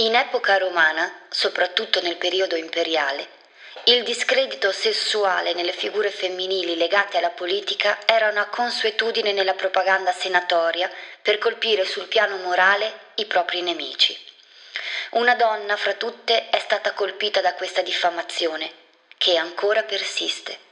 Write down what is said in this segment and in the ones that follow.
In epoca romana, soprattutto nel periodo imperiale, il discredito sessuale nelle figure femminili legate alla politica era una consuetudine nella propaganda senatoria per colpire sul piano morale i propri nemici. Una donna fra tutte è stata colpita da questa diffamazione, che ancora persiste.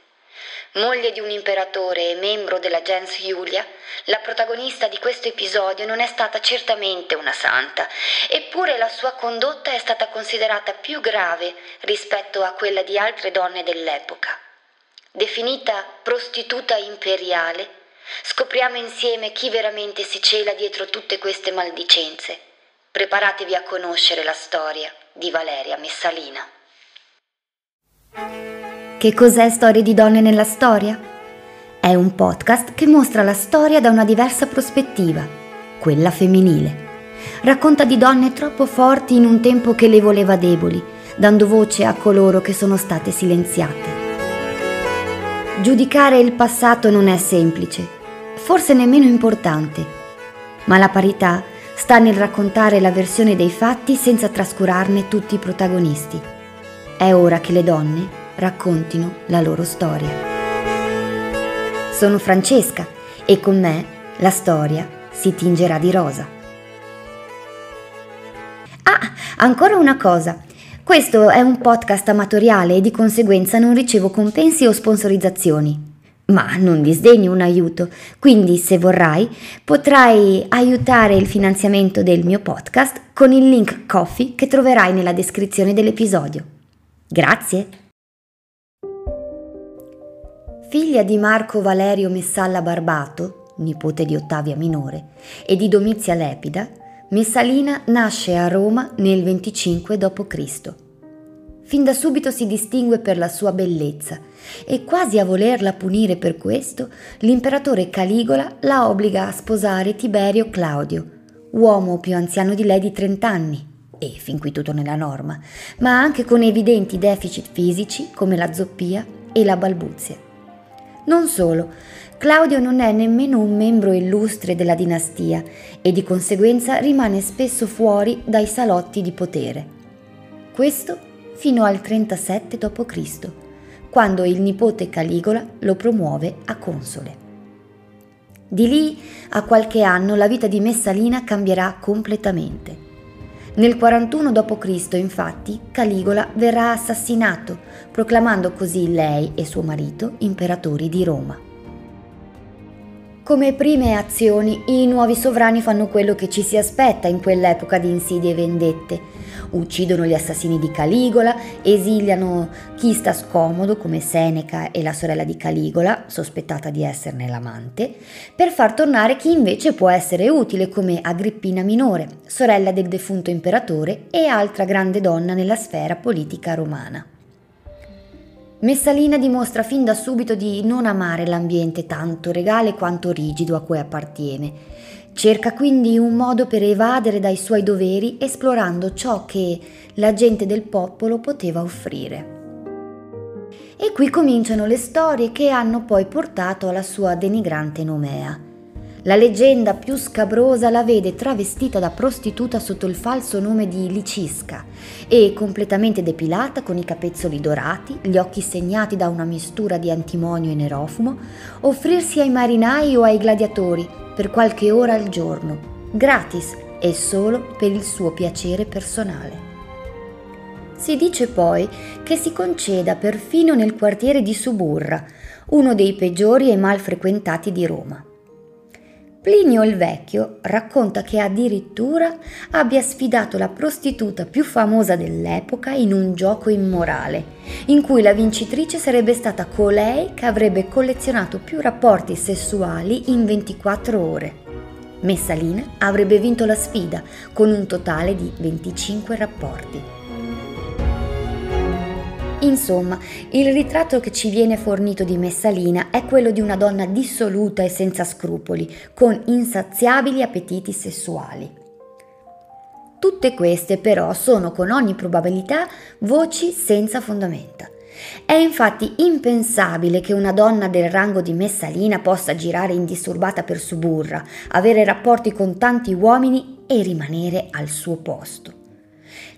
Moglie di un imperatore e membro della gens Iulia, la protagonista di questo episodio non è stata certamente una santa, eppure la sua condotta è stata considerata più grave rispetto a quella di altre donne dell'epoca. Definita prostituta imperiale, scopriamo insieme chi veramente si cela dietro tutte queste maldicenze. Preparatevi a conoscere la storia di Valeria Messalina. Che cos'è Storie di donne nella storia? È un podcast che mostra la storia da una diversa prospettiva, quella femminile. Racconta di donne troppo forti in un tempo che le voleva deboli, dando voce a coloro che sono state silenziate. Giudicare il passato non è semplice, forse nemmeno importante, ma la parità sta nel raccontare la versione dei fatti senza trascurarne tutti i protagonisti. È ora che le donne raccontino la loro storia. Sono Francesca e con me la storia si tingerà di rosa. Ah, ancora una cosa. Questo è un podcast amatoriale e di conseguenza non ricevo compensi o sponsorizzazioni. Ma non disdegno un aiuto, quindi se vorrai potrai aiutare il finanziamento del mio podcast con il link Coffee che troverai nella descrizione dell'episodio. Grazie! Figlia di Marco Valerio Messalla Barbato, nipote di Ottavia Minore, e di Domizia Lepida, Messalina nasce a Roma nel 25 d.C. Fin da subito si distingue per la sua bellezza e quasi a volerla punire per questo, l'imperatore Caligola la obbliga a sposare Tiberio Claudio, uomo più anziano di lei di 30 anni, e fin qui tutto nella norma, ma anche con evidenti deficit fisici come la zoppia e la balbuzia. Non solo, Claudio non è nemmeno un membro illustre della dinastia e di conseguenza rimane spesso fuori dai salotti di potere. Questo fino al 37 d.C., quando il nipote Caligola lo promuove a console. Di lì a qualche anno la vita di Messalina cambierà completamente. Nel 41 d.C., infatti, Caligola verrà assassinato, proclamando così lei e suo marito imperatori di Roma. Come prime azioni, i nuovi sovrani fanno quello che ci si aspetta in quell'epoca di insidie e vendette, uccidono gli assassini di Caligola, esiliano chi sta scomodo come Seneca e la sorella di Caligola, sospettata di esserne l'amante, per far tornare chi invece può essere utile come Agrippina minore, sorella del defunto imperatore e altra grande donna nella sfera politica romana. Messalina dimostra fin da subito di non amare l'ambiente tanto regale quanto rigido a cui appartiene Cerca quindi un modo per evadere dai suoi doveri esplorando ciò che la gente del popolo poteva offrire. E qui cominciano le storie che hanno poi portato alla sua denigrante nomea. La leggenda più scabrosa la vede travestita da prostituta sotto il falso nome di Licisca e completamente depilata con i capezzoli dorati, gli occhi segnati da una mistura di antimonio e nerofumo, offrirsi ai marinai o ai gladiatori per qualche ora al giorno, gratis e solo per il suo piacere personale. Si dice poi che si conceda perfino nel quartiere di Suburra, uno dei peggiori e mal frequentati di Roma. Plinio il Vecchio racconta che addirittura abbia sfidato la prostituta più famosa dell'epoca in un gioco immorale, in cui la vincitrice sarebbe stata colei che avrebbe collezionato più rapporti sessuali in 24 ore. Messalina avrebbe vinto la sfida con un totale di 25 rapporti. Insomma, il ritratto che ci viene fornito di Messalina è quello di una donna dissoluta e senza scrupoli, con insaziabili appetiti sessuali. Tutte queste però sono con ogni probabilità voci senza fondamenta. È infatti impensabile che una donna del rango di Messalina possa girare indisturbata per Suburra, avere rapporti con tanti uomini e rimanere al suo posto.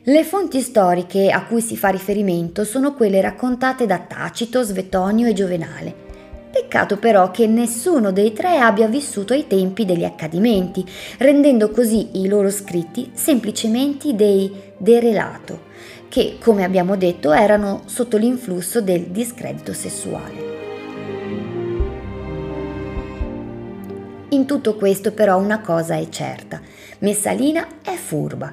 Le fonti storiche a cui si fa riferimento sono quelle raccontate da Tacito, Svetonio e Giovenale. Peccato però che nessuno dei tre abbia vissuto ai tempi degli accadimenti, rendendo così i loro scritti semplicemente dei de relato, che, come abbiamo detto, erano sotto l'influsso del discredito sessuale. In tutto questo però una cosa è certa, Messalina è furba,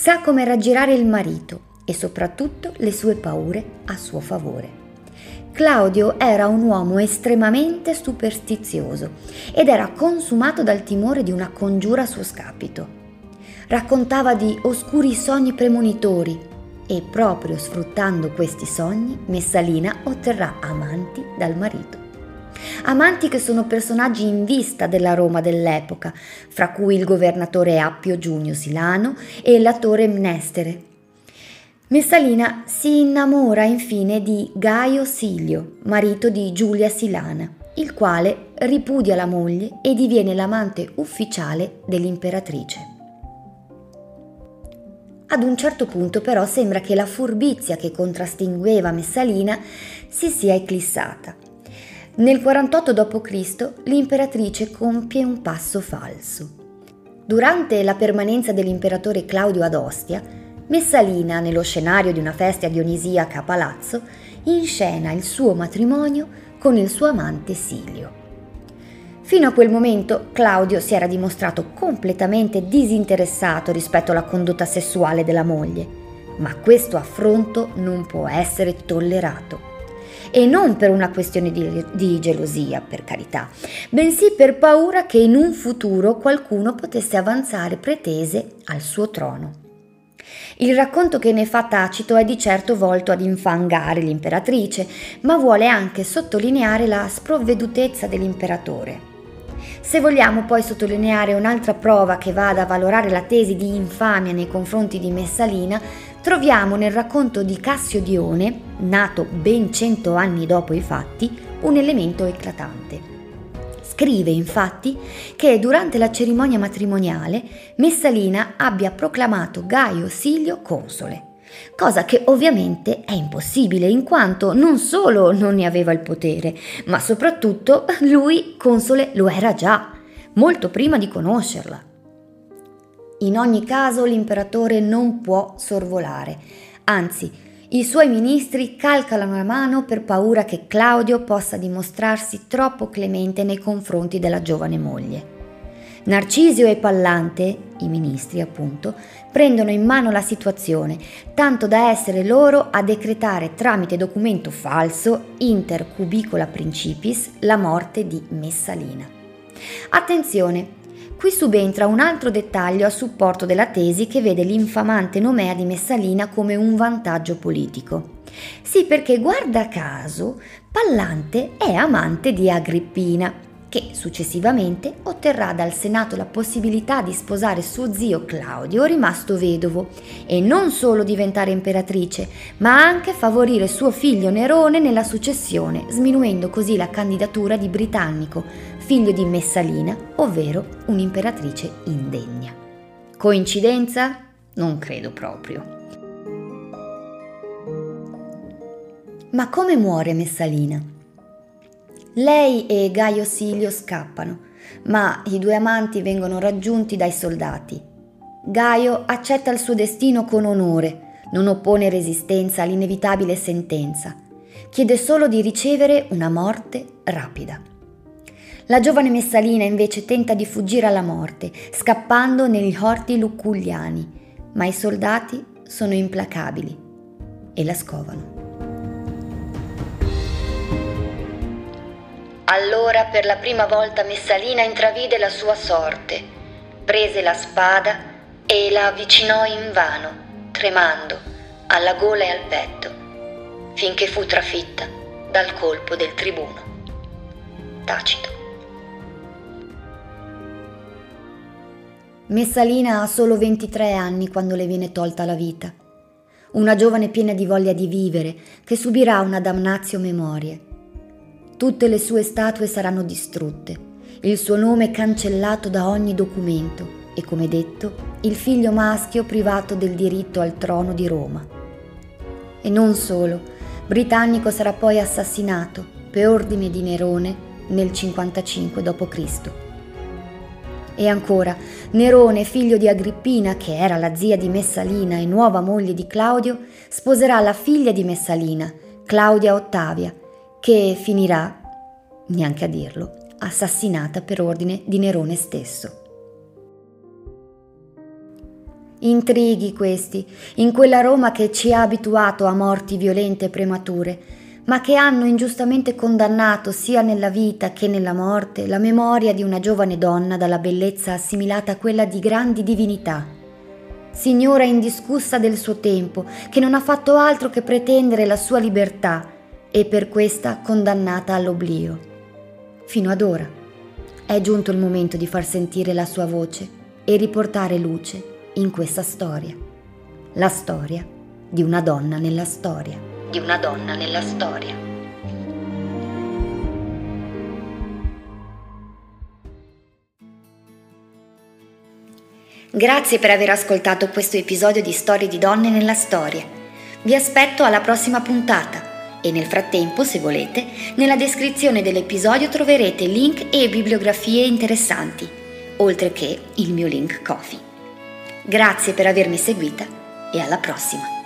sa come raggirare il marito e soprattutto le sue paure a suo favore. Claudio era un uomo estremamente superstizioso ed era consumato dal timore di una congiura a suo scapito. Raccontava di oscuri sogni premonitori e proprio sfruttando questi sogni Messalina otterrà amanti dal marito. Amanti che sono personaggi in vista della Roma dell'epoca, fra cui il governatore Appio Giunio Silano e l'attore Mnestere, Messalina si innamora infine di Gaio Silio, marito di Giulia Silana, il quale ripudia la moglie e diviene l'amante ufficiale dell'imperatrice. Ad un certo punto però sembra che la furbizia che contrastingueva Messalina si sia eclissata. Nel 48 d.C. l'imperatrice compie un passo falso. Durante la permanenza dell'imperatore Claudio ad Ostia, Messalina, nello scenario di una festa dionisiaca a palazzo, inscena il suo matrimonio con il suo amante Silio. Fino a quel momento Claudio si era dimostrato completamente disinteressato rispetto alla condotta sessuale della moglie, ma questo affronto non può essere tollerato. E non per una questione di, di, gelosia, per carità, bensì per paura che in un futuro qualcuno potesse avanzare pretese al suo trono. Il racconto che ne fa Tacito è di certo volto ad infangare l'imperatrice, ma vuole anche sottolineare la sprovvedutezza dell'imperatore. Se vogliamo poi sottolineare un'altra prova che vada a valorare la tesi di infamia nei confronti di Messalina, troviamo nel racconto di Cassio Dione, nato ben cento anni dopo i fatti, un elemento eclatante. Scrive infatti che durante la cerimonia matrimoniale Messalina abbia proclamato Gaio Silio console, cosa che ovviamente è impossibile in quanto non solo non ne aveva il potere, ma soprattutto lui console lo era già, molto prima di conoscerla. In ogni caso l'imperatore non può sorvolare, anzi i suoi ministri calcalano la mano per paura che Claudio possa dimostrarsi troppo clemente nei confronti della giovane moglie. Narcisio e Pallante, i ministri appunto, prendono in mano la situazione, tanto da essere loro a decretare tramite documento falso, inter cubicola principis, la morte di Messalina. Attenzione, Qui subentra un altro dettaglio a supporto della tesi che vede l'infamante nomea di Messalina come un vantaggio politico. Sì, perché guarda caso, Pallante è amante di Agrippina, che successivamente otterrà dal Senato la possibilità di sposare suo zio Claudio, rimasto vedovo, e non solo diventare imperatrice, ma anche favorire suo figlio Nerone nella successione, sminuendo così la candidatura di Britannico, figlio di Messalina, ovvero un'imperatrice indegna. Coincidenza? Non credo proprio. Ma come muore Messalina? Lei e Gaio Silio scappano, ma i due amanti vengono raggiunti dai soldati. Gaio accetta il suo destino con onore, non oppone resistenza all'inevitabile sentenza, chiede solo di ricevere una morte rapida. La giovane Messalina invece tenta di fuggire alla morte, scappando negli orti luculliani, ma i soldati sono implacabili e la scovano. Allora per la prima volta Messalina intravide la sua sorte, prese la spada e la avvicinò invano, tremando, alla gola e al petto, finché fu trafitta dal colpo del tribuno. Tacito. Messalina ha solo 23 anni quando le viene tolta la vita. Una giovane piena di voglia di vivere che subirà una damnazio memorie. Tutte le sue statue saranno distrutte, il suo nome cancellato da ogni documento e, come detto, il figlio maschio privato del diritto al trono di Roma. E non solo, Britannico sarà poi assassinato per ordine di Nerone nel 55 d.C. E ancora, Nerone, figlio di Agrippina, che era la zia di Messalina e nuova moglie di Claudio, sposerà la figlia di Messalina, Claudia Ottavia, che finirà, neanche a dirlo, assassinata per ordine di Nerone stesso. Intrighi questi, in quella Roma che ci ha abituato a morti violente e premature, ma che hanno ingiustamente condannato sia nella vita che nella morte la memoria di una giovane donna dalla bellezza assimilata a quella di grandi divinità. Signora indiscussa del suo tempo, che non ha fatto altro che pretendere la sua libertà e per questa condannata all'oblio. Fino ad ora è giunto il momento di far sentire la sua voce e riportare luce in questa storia. La storia di una donna nella storia. Di una donna nella storia. Grazie per aver ascoltato questo episodio di Storie di donne nella storia. Vi aspetto alla prossima puntata e nel frattempo, se volete, nella descrizione dell'episodio troverete link e bibliografie interessanti, oltre che il mio link Coffee. Grazie per avermi seguita e alla prossima!